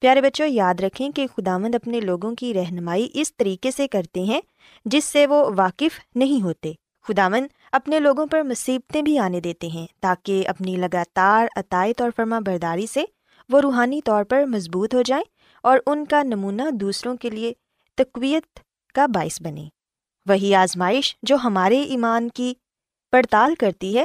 پیارے بچوں، یاد رکھیں کہ خدامند اپنے لوگوں کی رہنمائی اس طریقے سے کرتے ہیں جس سے وہ واقف نہیں ہوتے۔ خدامند اپنے لوگوں پر مصیبتیں بھی آنے دیتے ہیں تاکہ اپنی لگاتار عطائط اور فرما برداری سے وہ روحانی طور پر مضبوط ہو جائیں اور ان کا نمونہ دوسروں کے لیے تقویت کا باعث بنے وہی آزمائش جو ہمارے ایمان کی پڑتال کرتی ہے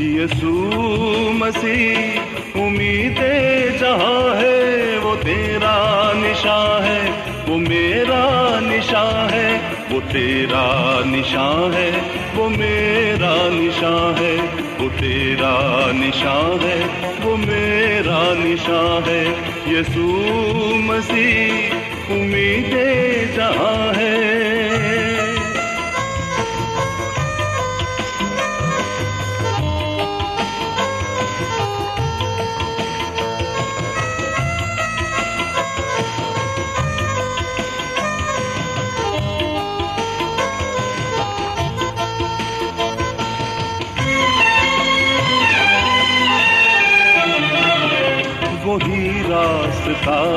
یسو مسیح، امید جہاں ہے، وہ تیرا نشاں ہے۔ وہ میرا نشان ہے، وہ تیرا نشان ہے۔ وہ میرا نشان ہے، وہ تیرا نشان ہے۔ وہ میرا نشان ہے۔ یسو مسیح، امید جہاں ہے۔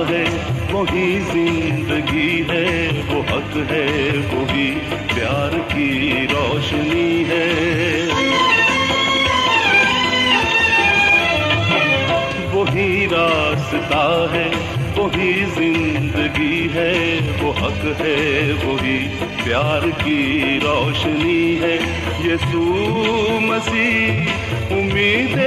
ہے، وہی زندگی ہے، وہ حق ہے، وہی پیار کی روشنی ہے۔ وہی راستہ ہے، وہی زندگی ہے، وہ حق ہے، وہی پیار کی روشنی ہے۔ یسوع مسیح، امید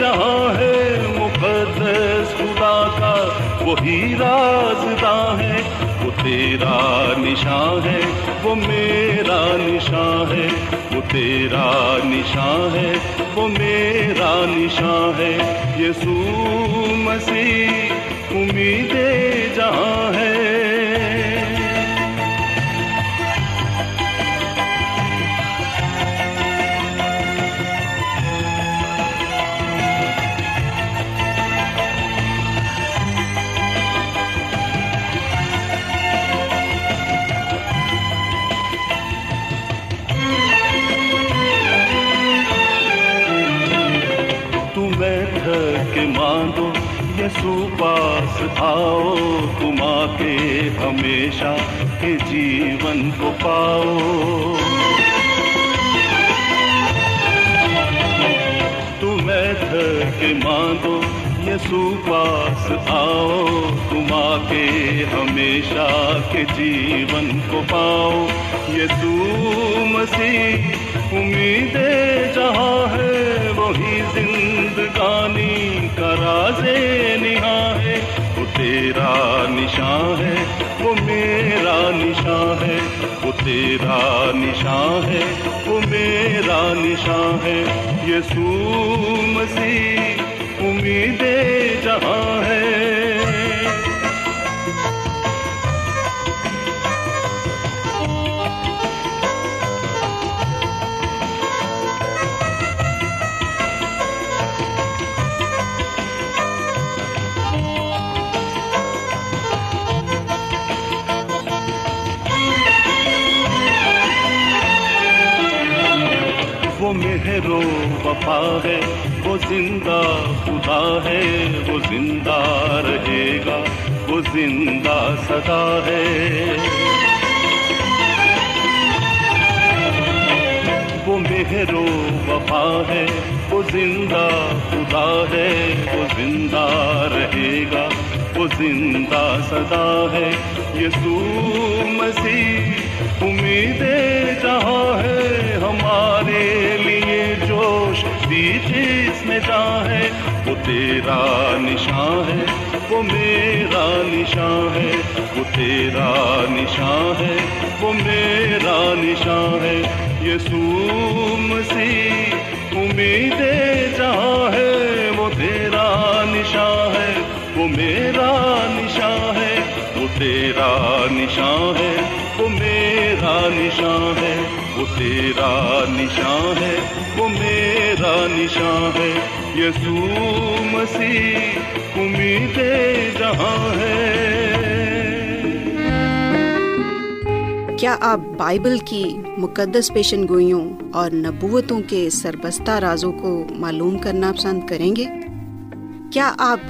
جہاں ہے، مقدس خدا کا وہی رازداں ہے، وہ تیرا نشان ہے، وہ میرا نشان ہے، وہ تیرا نشان ہے، وہ میرا نشان ہے۔ یسوع مسیح، امید جہاں ہے۔ یسو پاس آؤ تم آ کے ہمیشہ کے جیون کو پاؤ۔ تمہیں تھک مانگو یسو پاس آؤ تم آ کے ہمیشہ کے جیون کو پاؤ۔ یسو مسیح، امید جہاں ہے، وہی زندگانی نہاں ہے، وہ تیرا نشان ہے، وہ میرا نشان ہے، وہ تیرا نشان ہے، وہ میرا نشان ہے۔ یسوع مسیح، امید جہاں ہے۔ زندہ خدا ہے، وہ زندہ رہے گا، وہ زندہ سدا ہے۔ وہ مہرو وفا ہے، وہ زندہ خدا ہے، وہ زندہ رہے گا، وہ زندہ سدا ہے۔ یسوع مسیح، امید جہاں ہے ہمارے لیے۔ جوش بیچ اس میں جہاں ہے، وہ تیرا نشان ہے، وہ میرا نشان ہے، وہ تیرا نشان ہے، وہ میرا نشان ہے۔ یسوع مسیح امید جہاں ہے، وہ تیرا نشان ہے، وہ میرا نشان ہے، وہ تیرا نشان ہے، وہ میرا نشان ہے، وہ تیرا نشان ہے۔ وہ میرا نشان ہے۔ یسوع مسیح امید جہاں ہے۔ کیا آپ بائبل کی مقدس پیشن گوئیوں اور نبوتوں کے سربستہ رازوں کو معلوم کرنا پسند کریں گے؟ کیا آپ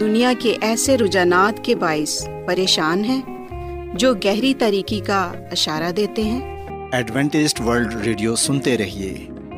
دنیا کے ایسے رجحانات کے باعث پریشان ہیں جو گہری طریقے کا اشارہ دیتے ہیں؟ ایڈوینٹسٹ ورلڈ ریڈیو سنتے رہیے۔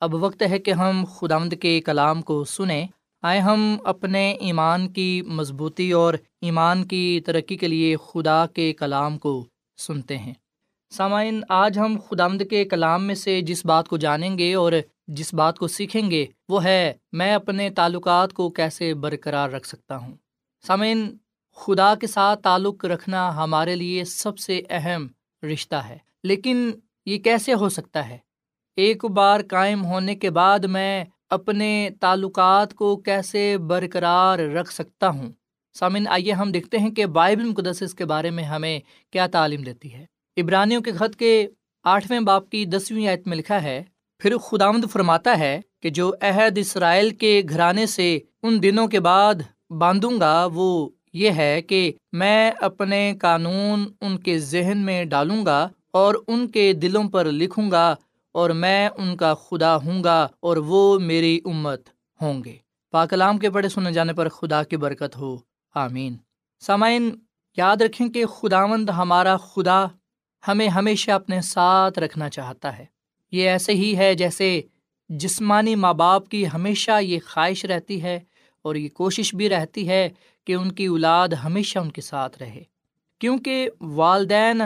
اب وقت ہے کہ ہم خداوند کے کلام کو سنیں۔ آئے ہم اپنے ایمان کی مضبوطی اور ایمان کی ترقی کے لیے خدا کے کلام کو سنتے ہیں۔ سامعین، آج ہم خدامد کے کلام میں سے جس بات کو جانیں گے اور جس بات کو سیکھیں گے، وہ ہے میں اپنے تعلقات کو کیسے برقرار رکھ سکتا ہوں۔ سامعین، خدا کے ساتھ تعلق رکھنا ہمارے لیے سب سے اہم رشتہ ہے، لیکن یہ کیسے ہو سکتا ہے؟ ایک بار قائم ہونے کے بعد میں اپنے تعلقات کو کیسے برقرار رکھ سکتا ہوں؟ سامن آئیے ہم دیکھتے ہیں کہ بائبل مقدس کے بارے میں ہمیں کیا تعلیم دیتی ہے۔ ابرانیوں کے خط کے آٹھویں باپ کی دسویں آیت میں لکھا ہے، پھر خدامد فرماتا ہے کہ جو عہد اسرائیل کے گھرانے سے ان دنوں کے بعد باندھوں گا، وہ یہ ہے کہ میں اپنے قانون ان کے ذہن میں ڈالوں گا اور ان کے دلوں پر لکھوں گا اور میں ان کا خدا ہوں گا اور وہ میری امت ہوں گے۔ پاکلام کے بڑے سنے جانے پر خدا کی برکت ہو۔ آمین۔ سامعین، یاد رکھیں کہ خداوند ہمارا خدا ہمیں ہمیشہ اپنے ساتھ رکھنا چاہتا ہے۔ یہ ایسے ہی ہے جیسے جسمانی ماں باپ کی ہمیشہ یہ خواہش رہتی ہے اور یہ کوشش بھی رہتی ہے کہ ان کی اولاد ہمیشہ ان کے ساتھ رہے۔ کیونکہ والدین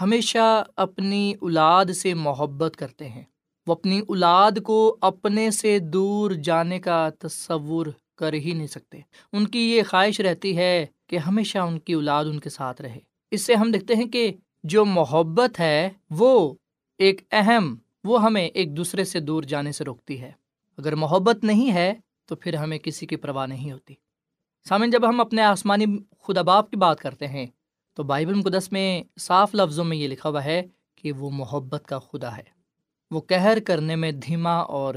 ہمیشہ اپنی اولاد سے محبت کرتے ہیں۔ وہ اپنی اولاد کو اپنے سے دور جانے کا تصور کر ہی نہیں سکتے۔ ان کی یہ خواہش رہتی ہے کہ ہمیشہ ان کی اولاد ان کے ساتھ رہے۔ اس سے ہم دیکھتے ہیں کہ جو محبت ہے، وہ ایک اہم، وہ ہمیں ایک دوسرے سے دور جانے سے روکتی ہے۔ اگر محبت نہیں ہے، تو پھر ہمیں کسی کی پرواہ نہیں ہوتی۔ سامن جب ہم اپنے آسمانی خدا باپ کی بات کرتے ہیں تو بائبل مقدس میں صاف لفظوں میں یہ لکھا ہوا ہے کہ وہ محبت کا خدا ہے۔ وہ کہر کرنے میں دھیما اور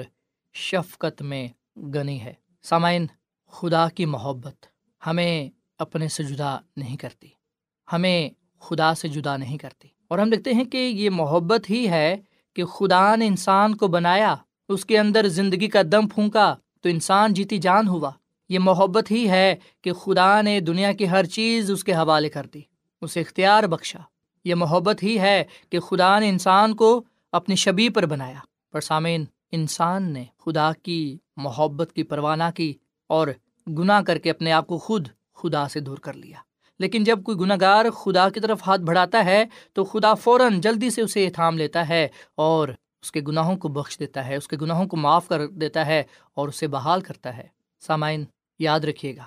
شفقت میں گنی ہے۔ سامعین، خدا کی محبت ہمیں اپنے سے جدا نہیں کرتی۔ ہمیں خدا سے جدا نہیں کرتی۔ اور ہم دیکھتے ہیں کہ یہ محبت ہی ہے کہ خدا نے انسان کو بنایا، اس کے اندر زندگی کا دم پھونکا تو انسان جیتی جان ہوا۔ یہ محبت ہی ہے کہ خدا نے دنیا کی ہر چیز اس کے حوالے کر دی۔ اسے اختیار بخشا۔ یہ محبت ہی ہے کہ خدا نے انسان کو اپنی شبی پر بنایا۔ پر سامعین، انسان نے خدا کی محبت کی پروانہ کی اور گناہ کر کے اپنے آپ کو خود خدا سے دور کر لیا۔ لیکن جب کوئی گناہ گار خدا کی طرف ہاتھ بڑھاتا ہے، تو خدا فوراً جلدی سے اسے تھام لیتا ہے اور اس کے گناہوں کو بخش دیتا ہے، اس کے گناہوں کو معاف کر دیتا ہے اور اسے بحال کرتا ہے۔ سامعین، یاد رکھیے گا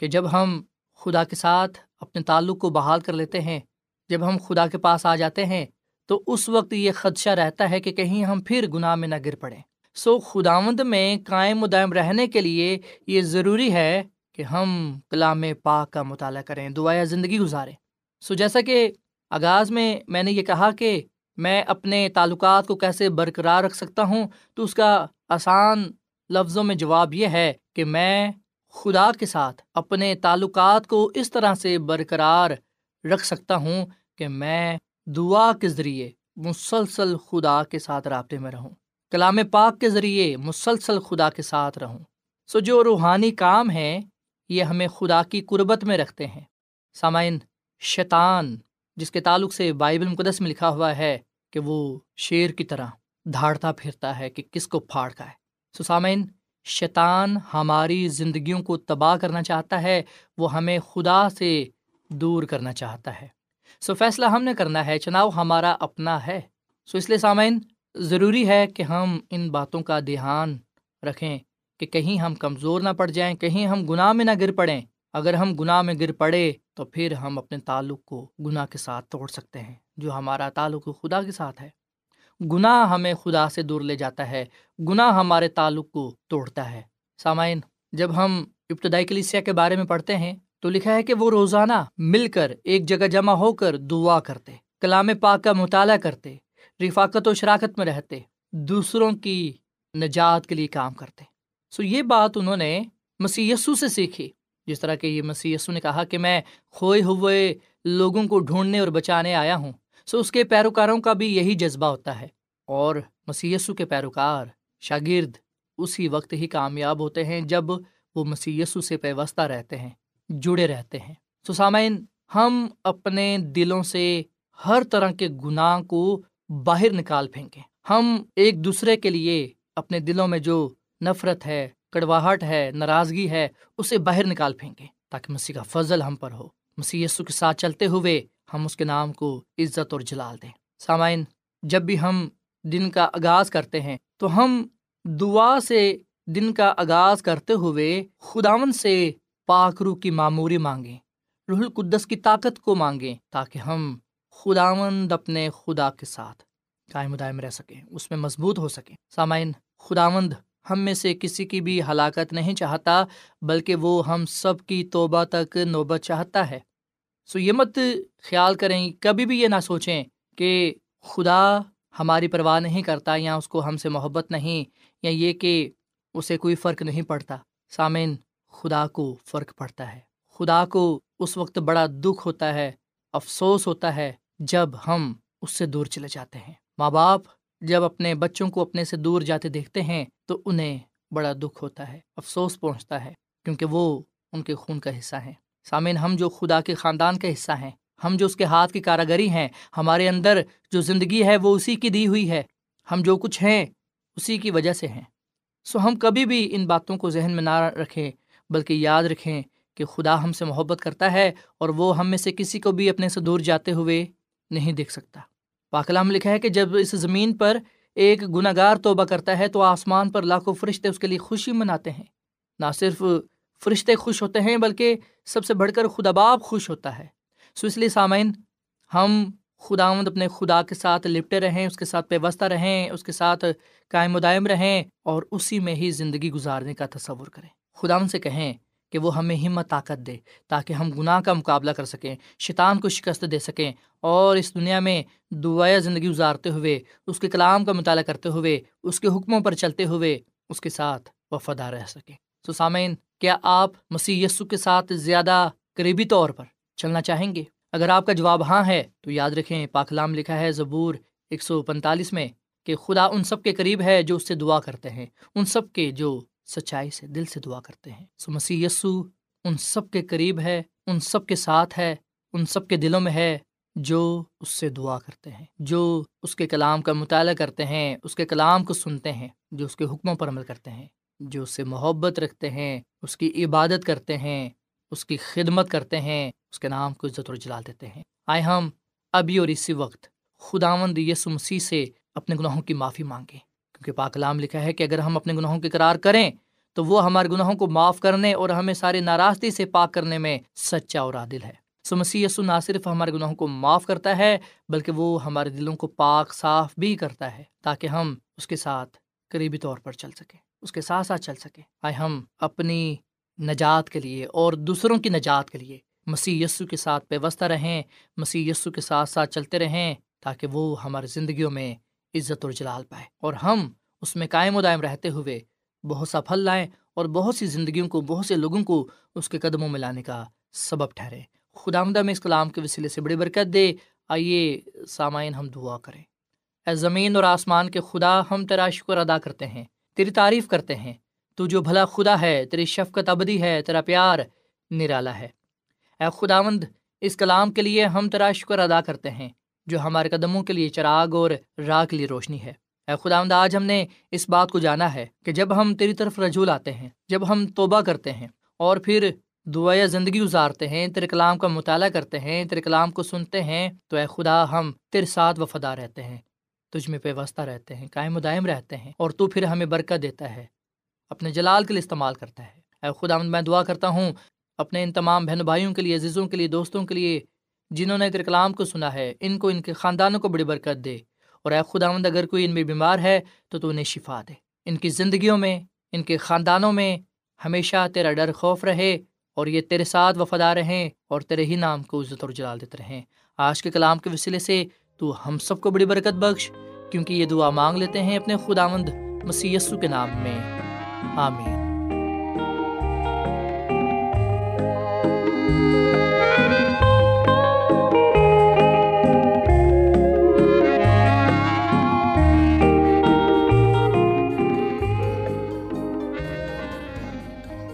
کہ جب ہم خدا کے ساتھ اپنے تعلق کو بحال کر لیتے ہیں۔ جب ہم خدا کے پاس آ جاتے ہیں، تو اس وقت یہ خدشہ رہتا ہے کہ کہیں ہم پھر گناہ میں نہ گر پڑیں۔ سو خداوند میں قائم مدائم رہنے کے لیے یہ ضروری ہے کہ ہم کلام پاک کا مطالعہ کریں دعایا زندگی گزاریں۔ سو جیسا کہ آغاز میں میں نے یہ کہا کہ میں اپنے تعلقات کو کیسے برقرار رکھ سکتا ہوں، تو اس کا آسان لفظوں میں جواب یہ ہے کہ میں خدا کے ساتھ اپنے تعلقات کو اس طرح سے برقرار رکھ سکتا ہوں کہ میں دعا کے ذریعے مسلسل خدا کے ساتھ رابطے میں رہوں۔ کلام پاک کے ذریعے مسلسل خدا کے ساتھ رہوں۔ سو جو روحانی کام ہے یہ ہمیں خدا کی قربت میں رکھتے ہیں۔ سامعین، شیطان، جس کے تعلق سے بائبل مقدس میں لکھا ہوا ہے کہ وہ شیر کی طرح دھاڑتا پھرتا ہے کہ کس کو پھاڑ کا ہے سو سامعین شیطان ہماری زندگیوں کو تباہ کرنا چاہتا ہے، وہ ہمیں خدا سے دور کرنا چاہتا ہے۔ سو فیصلہ ہم نے کرنا ہے چناؤ ہمارا اپنا ہے۔ سو اس لیے سامعین، ضروری ہے کہ ہم ان باتوں کا دھیان رکھیں کہ کہیں ہم کمزور نہ پڑ جائیں، کہیں ہم گناہ میں نہ گر پڑیں۔ اگر ہم گناہ میں گر پڑے تو پھر ہم اپنے تعلق کو گناہ کے ساتھ توڑ سکتے ہیں، جو ہمارا تعلق خدا کے ساتھ ہے۔ گناہ ہمیں خدا سے دور لے جاتا ہے، گناہ ہمارے تعلق کو توڑتا ہے۔ سامعین، جب ہم ابتدائی کلیسیا کے بارے میں پڑھتے ہیں تو لکھا ہے کہ وہ روزانہ مل کر ایک جگہ جمع ہو کر دعا کرتے، کلام پاک کا مطالعہ کرتے، رفاقت و شراکت میں رہتے، دوسروں کی نجات کے لیے کام کرتے۔ سو یہ بات انہوں نے مسی سے سیکھی۔ جس طرح کہ یہ مسی نے کہا کہ میں کھوئے ہوئے لوگوں کو ڈھونڈنے اور بچانے آیا ہوں سو اس کے پیروکاروں کا بھی یہی جذبہ ہوتا ہے۔ اور مسی کے پیروکار، شاگرد اسی وقت ہی کامیاب ہوتے ہیں جب وہ مسی سے پیوستہ رہتے ہیں، جڑے رہتے ہیں۔ سو سامعین، ہم اپنے دلوں سے ہر طرح کے گناہ کو باہر نکال پھینکیں۔ ہم ایک دوسرے کے لیے اپنے دلوں میں جو نفرت ہے، کڑواہٹ ہے، ناراضگی ہے، اسے باہر نکال پھینکیں تاکہ مسیح کا فضل ہم پر ہو۔ مسیح یسو کے ساتھ چلتے ہوئے ہم اس کے نام کو عزت اور جلال دیں۔ سامعین، جب بھی ہم دن کا آغاز کرتے ہیں، تو ہم دعا سے دن کا آغاز کرتے ہوئے خداون سے پاکرو کی معموری مانگیں رح القدس کی طاقت کو مانگیں، تاکہ ہم خداوند اپنے خدا کے ساتھ قائم دائم رہ سکیں، اس میں مضبوط ہو سکیں۔ سامعین، خداوند ہم میں سے کسی کی بھی ہلاکت نہیں چاہتا، بلکہ وہ ہم سب کی توبہ تک نوبت چاہتا ہے۔ سو یہ مت خیال کریں، کبھی بھی یہ نہ سوچیں کہ خدا ہماری پرواہ نہیں کرتا یا اس کو ہم سے محبت نہیں یا یہ کہ اسے کوئی فرق نہیں پڑتا۔ سامعین، خدا کو فرق پڑتا ہے۔ خدا کو اس وقت بڑا دکھ ہوتا ہے، افسوس ہوتا ہے جب ہم اس سے دور چلے جاتے ہیں۔ ماں باپ جب اپنے بچوں کو اپنے سے دور جاتے دیکھتے ہیں تو انہیں بڑا دکھ ہوتا ہے، افسوس پہنچتا ہے کیونکہ وہ ان کے خون کا حصہ ہیں۔ سامعین، ہم جو خدا کے خاندان کا حصہ ہیں، ہم جو اس کے ہاتھ کی کاراگری ہیں، ہمارے اندر جو زندگی ہے وہ اسی کی دی ہوئی ہے۔ ہم جو کچھ ہیں، اسی کی وجہ سے ہیں۔ سو ہم کبھی بھی ان باتوں کو ذہن میں نہ رکھیں، بلکہ یاد رکھیں کہ خدا ہم سے محبت کرتا ہے اور وہ ہم میں سے کسی کو بھی اپنے سے دور جاتے ہوئے نہیں دیکھ سکتا۔ پاکلام لکھا ہے کہ جب اس زمین پر ایک گناہ گار توبہ کرتا ہے تو آسمان پر لاکھوں فرشتے اس کے لیے خوشی مناتے ہیں۔ نہ صرف فرشتے خوش ہوتے ہیں، بلکہ سب سے بڑھ کر خدا باپ خوش ہوتا ہے۔ سو اس لیے سامعین، ہم خدا مند اپنے خدا کے ساتھ لپٹے رہیں، اس کے ساتھ پیوستہ رہیں، اس کے ساتھ قائم و دائم رہیں اور اسی میں ہی زندگی گزارنے کا تصور کریں۔ خدا سے کہیں کہ وہ ہمیں ہمت طاقت دے، تاکہ ہم گناہ کا مقابلہ کر سکیں، شیطان کو شکست دے سکیں اور اس دنیا میں دعایا زندگی گزارتے ہوئے، اس کے کلام کا مطالعہ کرتے ہوئے، اس کے حکموں پر چلتے ہوئے، اس کے ساتھ وفادار رہ سکیں۔ سو سامعین کیا آپ مسیح یسو کے ساتھ زیادہ قریبی طور پر چلنا چاہیں گے؟ اگر آپ کا جواب ہاں ہے، تو یاد رکھیں پاکلام لکھا ہے زبور ایک سو پینتالیس میں کہ خدا ان سب کے قریب ہے جو اس سے دعا کرتے ہیں، ان سب کے جو سچائی سے دل سے دعا کرتے ہیں۔ سو مسیح یسو ان سب کے قریب ہے، ان سب کے ساتھ ہے، ان سب کے دلوں میں ہے جو اس سے دعا کرتے ہیں، جو اس کے کلام کا مطالعہ کرتے ہیں، اس کے کلام کو سنتے ہیں، جو اس کے حکموں پر عمل کرتے ہیں۔ جو اس سے محبت رکھتے ہیں، اس کی عبادت کرتے ہیں، اس کی خدمت کرتے ہیں، اس کے نام کو عزت اور جلا دیتے ہیں۔ آئے ہم ابھی اور اسی وقت خداوند یسو مسیح سے اپنے گناہوں کی معافی مانگیں۔ کیونکہ پاکلام لکھا ہے کہ اگر ہم اپنے گناہوں کے قرار کریں، تو وہ ہمارے گناہوں کو معاف کرنے اور ہمیں سارے ناراضگی سے پاک کرنے میں سچا اور عادل ہے۔ سو مسیح یسو نہ صرف ہمارے گناہوں کو معاف کرتا ہے، بلکہ وہ ہمارے دلوں کو پاک، صاف بھی کرتا ہے، تاکہ ہم اس کے ساتھ قریبی طور پر چل سکیں۔ اس کے ساتھ ساتھ چل سکیں۔ آئے ہم اپنی نجات کے لیے اور دوسروں کی نجات کے لیے مسیح یسو کے ساتھ پیوستہ رہیں، مسیح یسو کے ساتھ ساتھ چلتے رہیں تاکہ وہ ہماری زندگیوں میں عزت اور جلال پائے۔ اور ہم اس میں قائم و دائم رہتے ہوئے بہت سا پھل لائیں اور بہت سی زندگیوں کو، بہت سے لوگوں کو اس کے قدموں میں لانے کا سبب ٹھہرے خدا آمدہ میں اس کلام کے وسیلے سے بڑی برکت دے۔ آئیے سامعین، ہم دعا کریں۔ اے زمین اور آسمان کے خدا، ہم تیرا شکر ادا کرتے ہیں۔ تیری تعریف کرتے ہیں۔ تو جو بھلا خدا ہے، تیری شفقت ابدی ہے، تیرا پیار نرالا ہے۔ اے خداوند، اس کلام کے لیے ہم تیرا شکر ادا کرتے ہیں، جو ہمارے قدموں کے لیے چراغ اور راہ کے لیے روشنی ہے۔ اے خداوند، آج ہم نے اس بات کو جانا ہے کہ جب ہم تیری طرف رجوع آتے ہیں، جب ہم توبہ کرتے ہیں اور پھر دعائیں زندگی گزارتے ہیں، تیرے کلام کا مطالعہ کرتے ہیں، تیرے کلام کو سنتے ہیں، تو اے خدا، ہم تیرے ساتھ وفادار رہتے ہیں۔ تجھ میں پیوستہ رہتے ہیں، قائم و دائم رہتے ہیں اور تو پھر ہمیں برکت دیتا ہے، اپنے جلال کے لیے استعمال کرتا ہے۔ اے خدا میں دعا کرتا ہوں، اپنے ان تمام بہن بھائیوں کے لیے، عزیزوں کے لیے، دوستوں کے لیے، جنہوں نے تیرے کلام کو سنا ہے، ان کو، ان کے خاندانوں کو بڑی برکت دے۔ اور اے خدا اگر کوئی ان میں بیمار ہے، تو تو انہیں شفا دے۔ ان کی زندگیوں میں، ان کے خاندانوں میں ہمیشہ تیرا ڈر خوف رہے اور یہ تیرے ساتھ وفادار رہیں اور تیرے ہی نام کو عزت اور جلال دیتے رہیں۔ آج کے کلام کے وسیلے سے تو ہم سب کو بڑی برکت بخش، کیونکہ یہ دعا مانگ لیتے ہیں اپنے خداوند مسی کے نام میں۔ آمین۔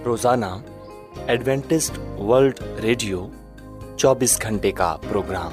روزانہ ایڈوینٹسٹ ورلڈ ریڈیو چوبیس گھنٹے کا پروگرام۔